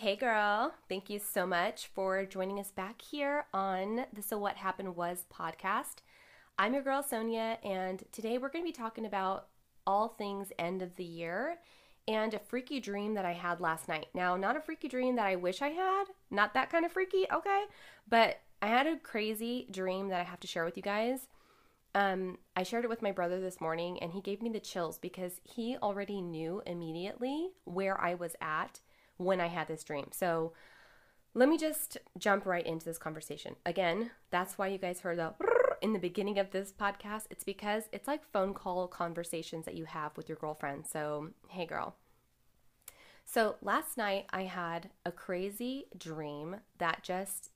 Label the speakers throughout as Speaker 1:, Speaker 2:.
Speaker 1: Hey girl, thank you so much for joining us back here on the So What Happened Was podcast. I'm your girl Sonia, and today we're going to be talking about all things end of the year and a freaky dream that I had last night. Now, not a freaky dream that I wish I had, not that kind of freaky, okay? But I had a crazy dream that I have to share with you guys. Um, I shared it with my brother this morning, and he gave me the chills because he already knew immediately where I was at when I had this dream. So let me just jump right into this conversation. Again, that's why you guys heard the in the beginning of this podcast. It's because it's like phone call conversations that you have with your girlfriend. So, hey, girl. So, last night I had a crazy dream that just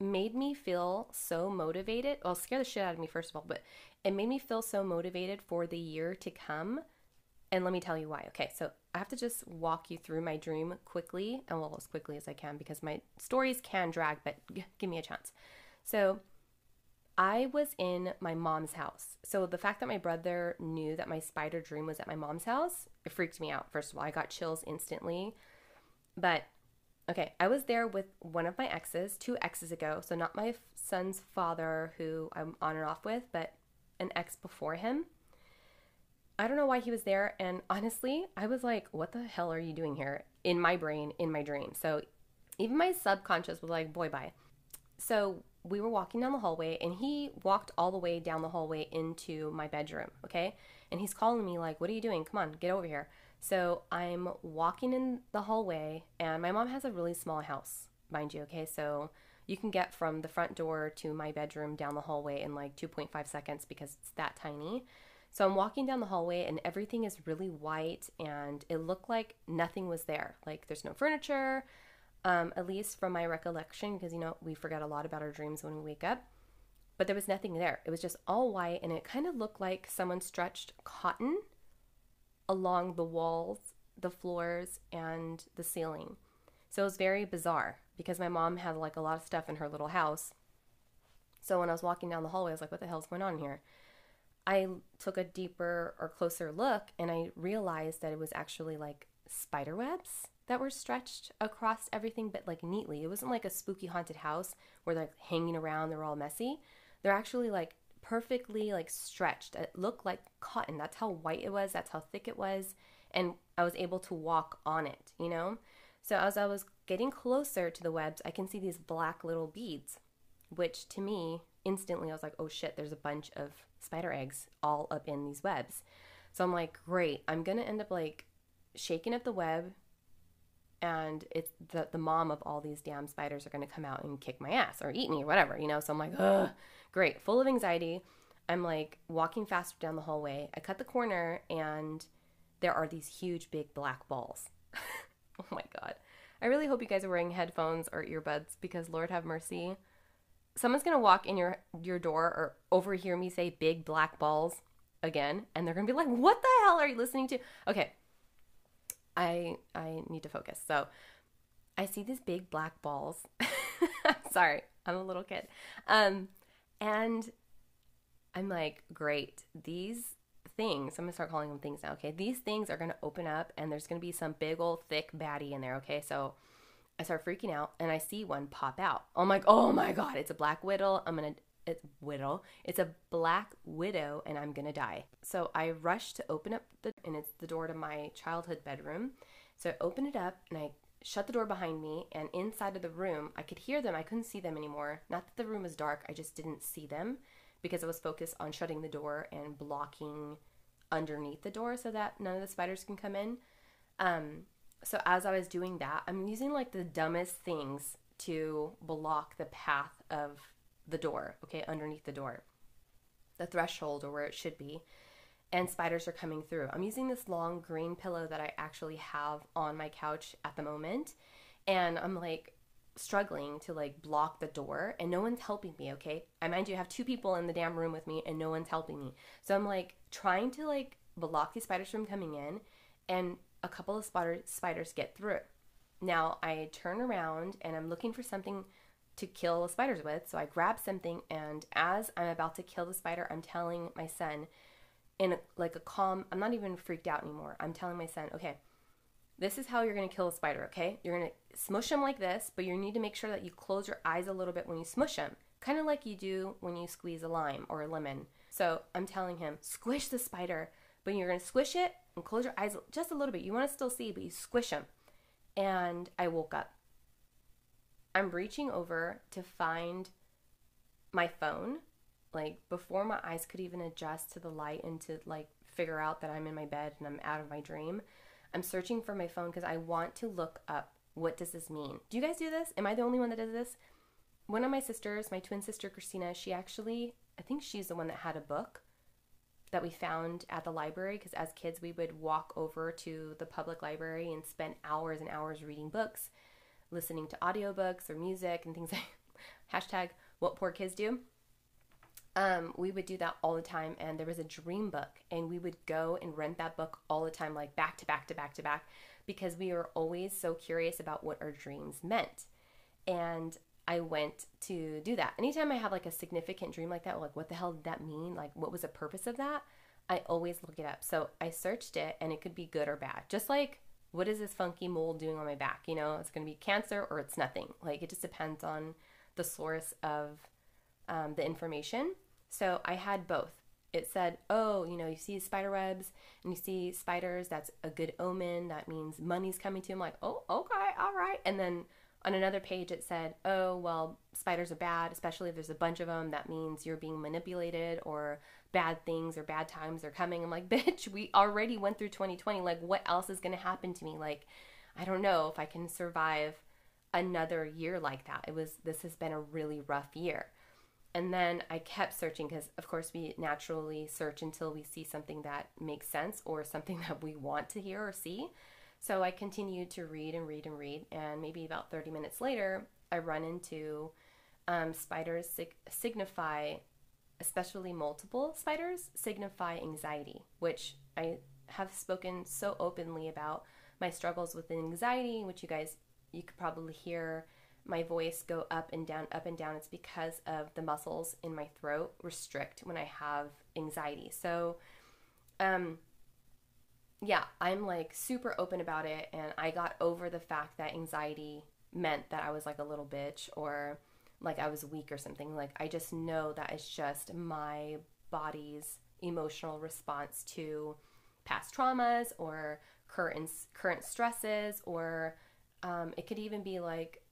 Speaker 1: made me feel so motivated. Well, scare the shit out of me, first of all, but it made me feel so motivated for the year to come and let me tell you why. Okay, so I have to just walk you through my dream quickly, and well, as quickly as I can because my stories can drag, but g- give me a chance. So, I was in my mom's house. So, the fact that my brother knew that my spider dream was at my mom's house, it freaked me out. First of all, I got chills instantly. But okay, I was there with one of my exes, two exes ago. So, not my son's father, who I'm on and off with, but an ex before him. I don't know why he was there. And honestly, I was like, what the hell are you doing here in my brain, in my dream? So even my subconscious was like, boy, bye. So we were walking down the hallway and he walked all the way down the hallway into my bedroom. Okay. And he's calling me, like, what are you doing? Come on, get over here. So I'm walking in the hallway and my mom has a really small house, mind you. Okay. So you can get from the front door to my bedroom down the hallway in like 2.5 seconds because it's that tiny. So I'm walking down the hallway and everything is really white and it looked like nothing was there. Like there's no furniture, um, at least from my recollection, because you know, we forget a lot about our dreams when we wake up. But there was nothing there. It was just all white and it kind of looked like someone stretched cotton along the walls, the floors, and the ceiling. So it was very bizarre because my mom had like a lot of stuff in her little house. So when I was walking down the hallway, I was like, what the hell's going on here? I took a deeper or closer look and I realized that it was actually like spider webs that were stretched across everything, but like neatly. It wasn't like a spooky haunted house where they're like hanging around, they're all messy. They're actually like perfectly like stretched. It looked like cotton. That's how white it was, that's how thick it was. And I was able to walk on it, you know? So as I was getting closer to the webs, I can see these black little beads, which to me, instantly I was like, oh shit, there's a bunch of spider eggs all up in these webs. So I'm like, great, I'm gonna end up like shaking up the web and it's the, the mom of all these damn spiders are gonna come out and kick my ass or eat me or whatever, you know? So I'm like, ugh, great, full of anxiety. I'm like walking faster down the hallway. I cut the corner and there are these huge big black balls. oh my god. I really hope you guys are wearing headphones or earbuds because Lord have mercy someone's gonna walk in your your door or overhear me say big black balls again and they're gonna be like what the hell are you listening to? Okay. I i need to focus. So i see these big black balls. Sorry i'm a little kid. Um and i'm like great. These things i'm gonna start calling them things now okay? These things are gonna open up and there's gonna be some big old thick baddie in there okay? So I start freaking out and I see one pop out. I'm like, oh my God, it's a black widow. I'm gonna, it's widow. It's a black widow and I'm gonna die. So I rush to open up the, and it's the door to my childhood bedroom. So I open it up and I shut the door behind me and inside of the room, I could hear them. I couldn't see them anymore. Not that the room was dark, I just didn't see them because I was focused on shutting the door and blocking underneath the door so that none of the spiders can come in. Um, so as I was doing that, I'm using like the dumbest things to block the path of the door, okay, underneath the door, the threshold or where it should be. And spiders are coming through. I'm using this long green pillow that I actually have on my couch at the moment. And I'm like struggling to like block the door and no one's helping me, okay? I mind you, I have two people in the damn room with me and no one's helping me. So I'm like trying to like block these spiders from coming in and a couple of spider, spiders get through. Now I turn around and I'm looking for something to kill spiders with. So I grab something, and as I'm about to kill the spider, I'm telling my son, in a, like a calm, I'm not even freaked out anymore. I'm telling my son, okay, this is how you're going to kill a spider, okay? You're going to smush them like this, but you need to make sure that you close your eyes a little bit when you smush them, kind of like you do when you squeeze a lime or a lemon. So I'm telling him, squish the spider, but you're going to squish it and close your eyes just a little bit. You want to still see, but you squish them. And I woke up. I'm reaching over to find my phone, like before my eyes could even adjust to the light and to like figure out that I'm in my bed and I'm out of my dream. I'm searching for my phone because I want to look up what does this mean. Do you guys do this? Am I the only one that does this? One of my sisters, my twin sister Christina, she actually, I think she's the one that had a book that we found at the library because as kids we would walk over to the public library and spend hours and hours reading books, listening to audiobooks or music and things like hashtag what poor kids do um, we would do that all the time. And there was a dream book, and we would go and rent that book all the time, like back to back to back to back, because we were always so curious about what our dreams meant. And I went to do that. Anytime I have like a significant dream like that, like what the hell did that mean? Like what was the purpose of that? I always look it up. So I searched it and it could be good or bad. Just like what is this funky mole doing on my back? You know, it's going to be cancer or it's nothing. Like it just depends on the source of um, the information. So I had both. It said, oh, you know, you see spider webs and you see spiders, that's a good omen. That means money's coming to him. Like, oh, okay, all right. And then on another page, it said, oh, well, spiders are bad, especially if there's a bunch of them. That means you're being manipulated or bad things or bad times are coming. I'm like, bitch, we already went through 2020. Like, what else is going to happen to me? Like, I don't know if I can survive another year like that. It was, this has been a really rough year. And then I kept searching because, of course, we naturally search until we see something that makes sense or something that we want to hear or see. So I continued to read and read and read. And maybe about 30 minutes later, I run into um, spiders sig- signify, especially multiple spiders, signify anxiety, which I have spoken so openly about my struggles with anxiety, which you guys, you could probably hear my voice go up and down, up and down, it's because of the muscles in my throat restrict when I have anxiety. So, um, yeah, I'm like super open about it, and I got over the fact that anxiety meant that I was like a little bitch or like I was weak or something. Like, I just know that it's just my body's emotional response to past traumas or current current stresses or um, it could even be like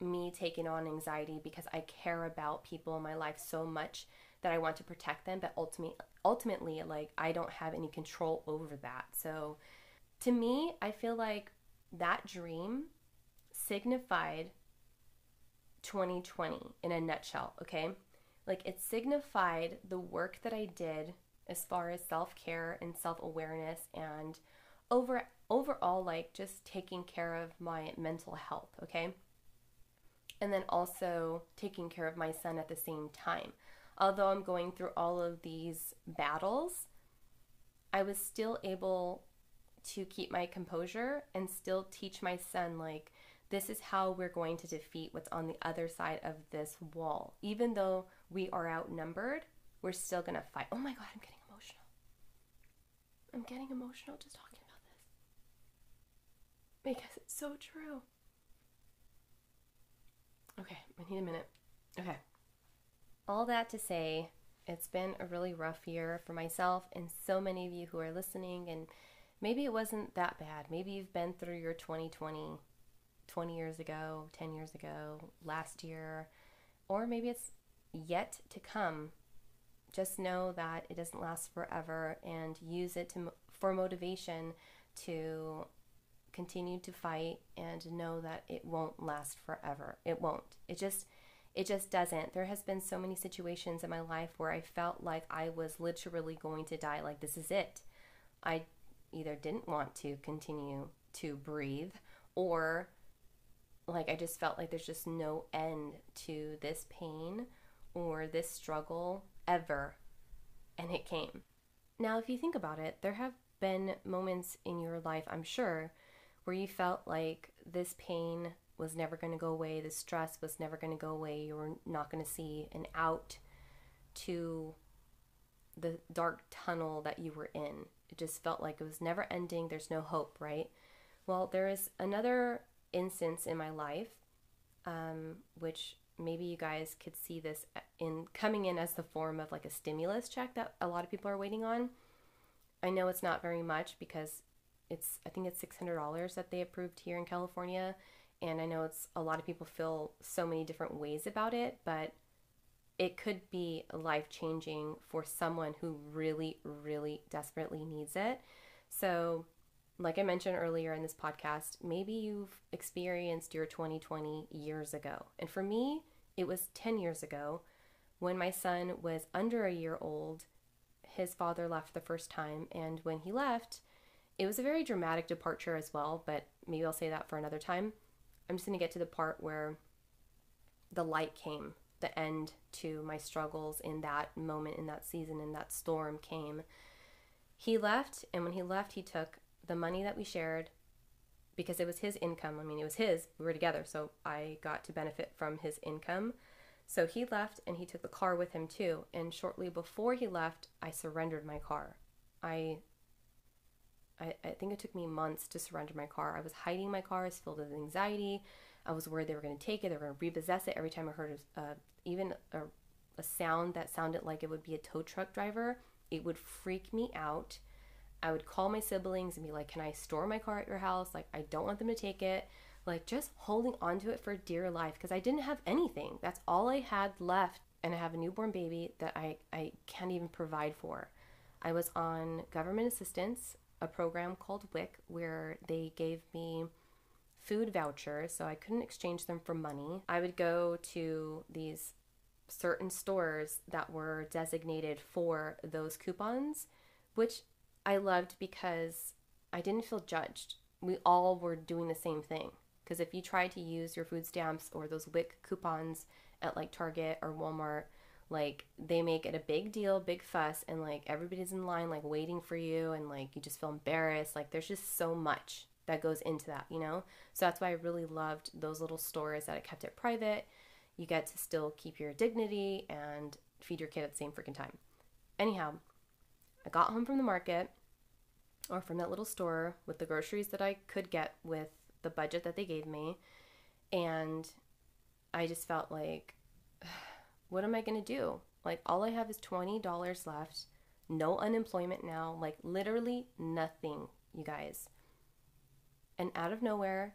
Speaker 1: me taking on anxiety because I care about people in my life so much that I want to protect them, but ultimately ultimately like I don't have any control over that. So to me, I feel like that dream signified 2020 in a nutshell, okay? Like it signified the work that I did as far as self-care and self-awareness and over overall like just taking care of my mental health, okay? and then also taking care of my son at the same time. Although I'm going through all of these battles, I was still able to keep my composure and still teach my son, like, this is how we're going to defeat what's on the other side of this wall. Even though we are outnumbered, we're still going to fight. Oh my God, I'm getting emotional. I'm getting emotional just talking about this. Because it's so true. Okay, I need a minute. Okay. All that to say, it's been a really rough year for myself and so many of you who are listening. And maybe it wasn't that bad. Maybe you've been through your 2020 20 years ago, 10 years ago, last year, or maybe it's yet to come. Just know that it doesn't last forever and use it to, for motivation to continue to fight and know that it won't last forever. It won't. It just it just doesn't. There has been so many situations in my life where I felt like I was literally going to die like this is it. I either didn't want to continue to breathe or like I just felt like there's just no end to this pain or this struggle ever. And it came. Now, if you think about it, there have been moments in your life, I'm sure, where you felt like this pain was never going to go away, The stress was never going to go away, you were not going to see an out to the dark tunnel that you were in. It just felt like it was never ending, there's no hope, right? Well, there is another instance in my life, um, which maybe you guys could see this in coming in as the form of like a stimulus check that a lot of people are waiting on. I know it's not very much because it's I think it's six hundred dollars that they approved here in California, and I know it's a lot of people feel so many different ways about it, but it could be life changing for someone who really, really desperately needs it. So, like I mentioned earlier in this podcast, maybe you've experienced your 2020 years ago. And for me, it was 10 years ago when my son was under a year old. His father left the first time, and when he left, it was a very dramatic departure as well, but maybe I'll say that for another time. I'm just going to get to the part where the light came the end to my struggles in that moment, in that season, in that storm came. He left, and when he left, he took the money that we shared because it was his income. I mean, it was his. We were together, so I got to benefit from his income. So he left and he took the car with him too. And shortly before he left, I surrendered my car. I I, I think it took me months to surrender my car. I was hiding my car. I was filled with anxiety. I was worried they were going to take it. They were going to repossess it. Every time I heard uh, even a, a sound that sounded like it would be a tow truck driver, it would freak me out. I would call my siblings and be like, Can I store my car at your house? Like, I don't want them to take it. Like, just holding onto it for dear life because I didn't have anything. That's all I had left. And I have a newborn baby that I, I can't even provide for. I was on government assistance, a program called WIC, where they gave me food vouchers, so I couldn't exchange them for money. I would go to these certain stores that were designated for those coupons, which I loved because I didn't feel judged. We all were doing the same thing. Because if you try to use your food stamps or those WIC coupons at like Target or Walmart, like they make it a big deal, big fuss, and like everybody's in line, like waiting for you, and like you just feel embarrassed. Like there's just so much that goes into that, you know? So that's why I really loved those little stores that I kept it private. You get to still keep your dignity and feed your kid at the same freaking time. Anyhow, I got home from the market or from that little store with the groceries that I could get with the budget that they gave me. And I just felt like, what am I going to do? Like, all I have is $20 left, no unemployment now, like, literally nothing, you guys and out of nowhere,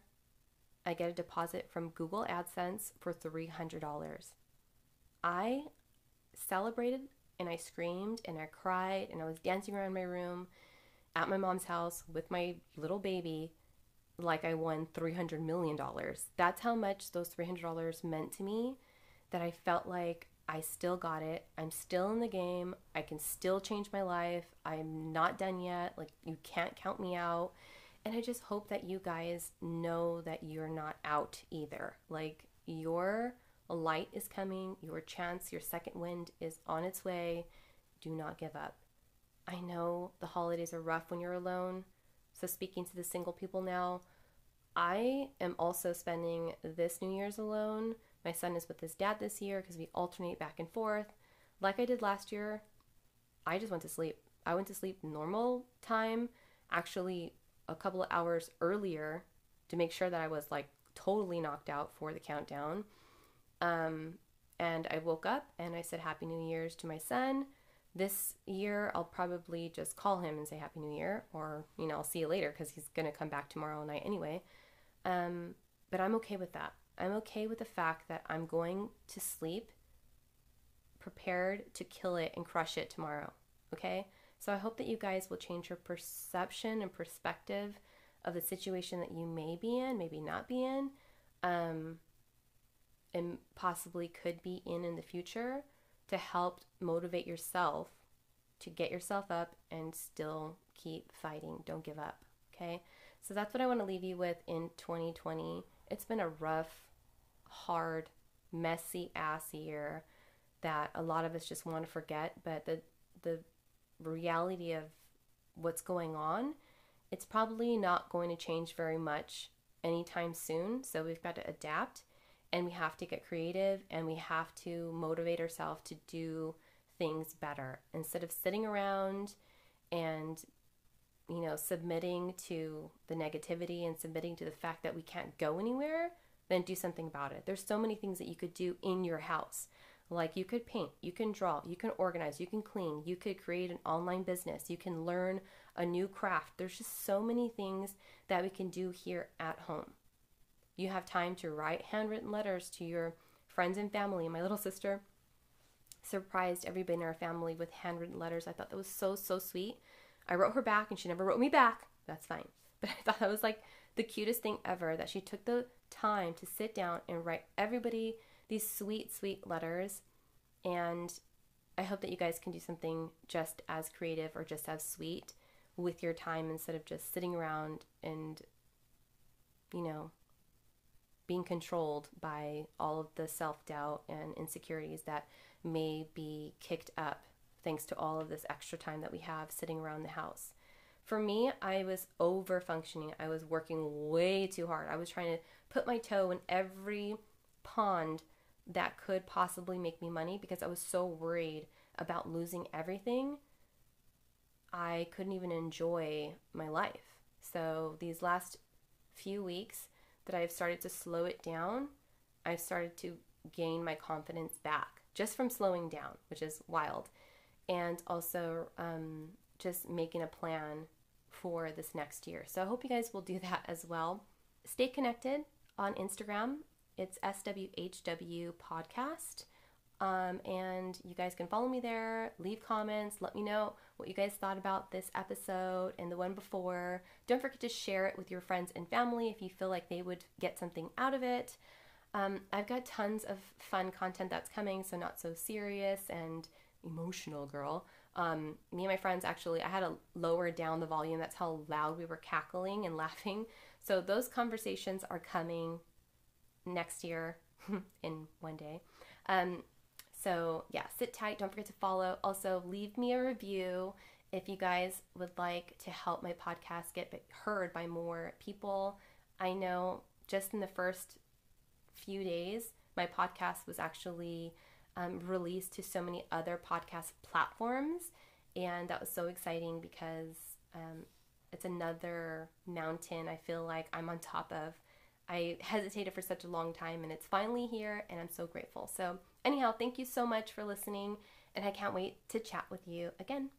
Speaker 1: I get a deposit from Google AdSense for $300. I celebrated and I screamed and I cried and I was dancing around my room at my mom's house with my little baby like I won $300 million. That's how much those $300 meant to me that I felt like I still got it. I'm still in the game. I can still change my life. I'm not done yet. Like, you can't count me out. And I just hope that you guys know that you're not out either. Like your light is coming, your chance, your second wind is on its way. Do not give up. I know the holidays are rough when you're alone. So, speaking to the single people now, I am also spending this New Year's alone. My son is with his dad this year because we alternate back and forth. Like I did last year, I just went to sleep. I went to sleep normal time, actually a couple of hours earlier to make sure that I was like totally knocked out for the countdown. Um, and I woke up and I said Happy New Year's to my son. This year, I'll probably just call him and say Happy New Year, or, you know, I'll see you later because he's going to come back tomorrow night anyway. Um, but I'm okay with that. I'm okay with the fact that I'm going to sleep prepared to kill it and crush it tomorrow. Okay? So I hope that you guys will change your perception and perspective of the situation that you may be in, maybe not be in, um, and possibly could be in in the future to help motivate yourself to get yourself up and still keep fighting. Don't give up. Okay. So that's what I want to leave you with in 2020. It's been a rough, hard, messy ass year that a lot of us just want to forget. But the the reality of what's going on, it's probably not going to change very much anytime soon. So we've got to adapt and we have to get creative and we have to motivate ourselves to do things better instead of sitting around and you know, submitting to the negativity and submitting to the fact that we can't go anywhere, then do something about it. There's so many things that you could do in your house. Like you could paint, you can draw, you can organize, you can clean, you could create an online business, you can learn a new craft. There's just so many things that we can do here at home. You have time to write handwritten letters to your friends and family. My little sister surprised everybody in our family with handwritten letters. I thought that was so, so sweet. I wrote her back and she never wrote me back. That's fine. But I thought that was like the cutest thing ever that she took the time to sit down and write everybody these sweet, sweet letters. And I hope that you guys can do something just as creative or just as sweet with your time instead of just sitting around and, you know, being controlled by all of the self doubt and insecurities that may be kicked up thanks to all of this extra time that we have sitting around the house. For me, I was over functioning. I was working way too hard. I was trying to put my toe in every pond that could possibly make me money because I was so worried about losing everything. I couldn't even enjoy my life. So, these last few weeks that I've started to slow it down, I've started to gain my confidence back just from slowing down, which is wild. And also um, just making a plan for this next year. So, I hope you guys will do that as well. Stay connected on Instagram it's SWHW Podcast. Um, and you guys can follow me there, leave comments, let me know what you guys thought about this episode and the one before. Don't forget to share it with your friends and family if you feel like they would get something out of it. Um, I've got tons of fun content that's coming, so not so serious and emotional, girl. Um, me and my friends actually, I had to lower down the volume. That's how loud we were cackling and laughing. So those conversations are coming next year in one day. Um, so, yeah, sit tight. Don't forget to follow. Also, leave me a review if you guys would like to help my podcast get heard by more people. I know just in the first few days, my podcast was actually um, released to so many other podcast platforms. And that was so exciting because um, it's another mountain I feel like I'm on top of I hesitated for such a long time and it's finally here and I'm so grateful. So, anyhow, thank you so much for listening and I can't wait to chat with you again.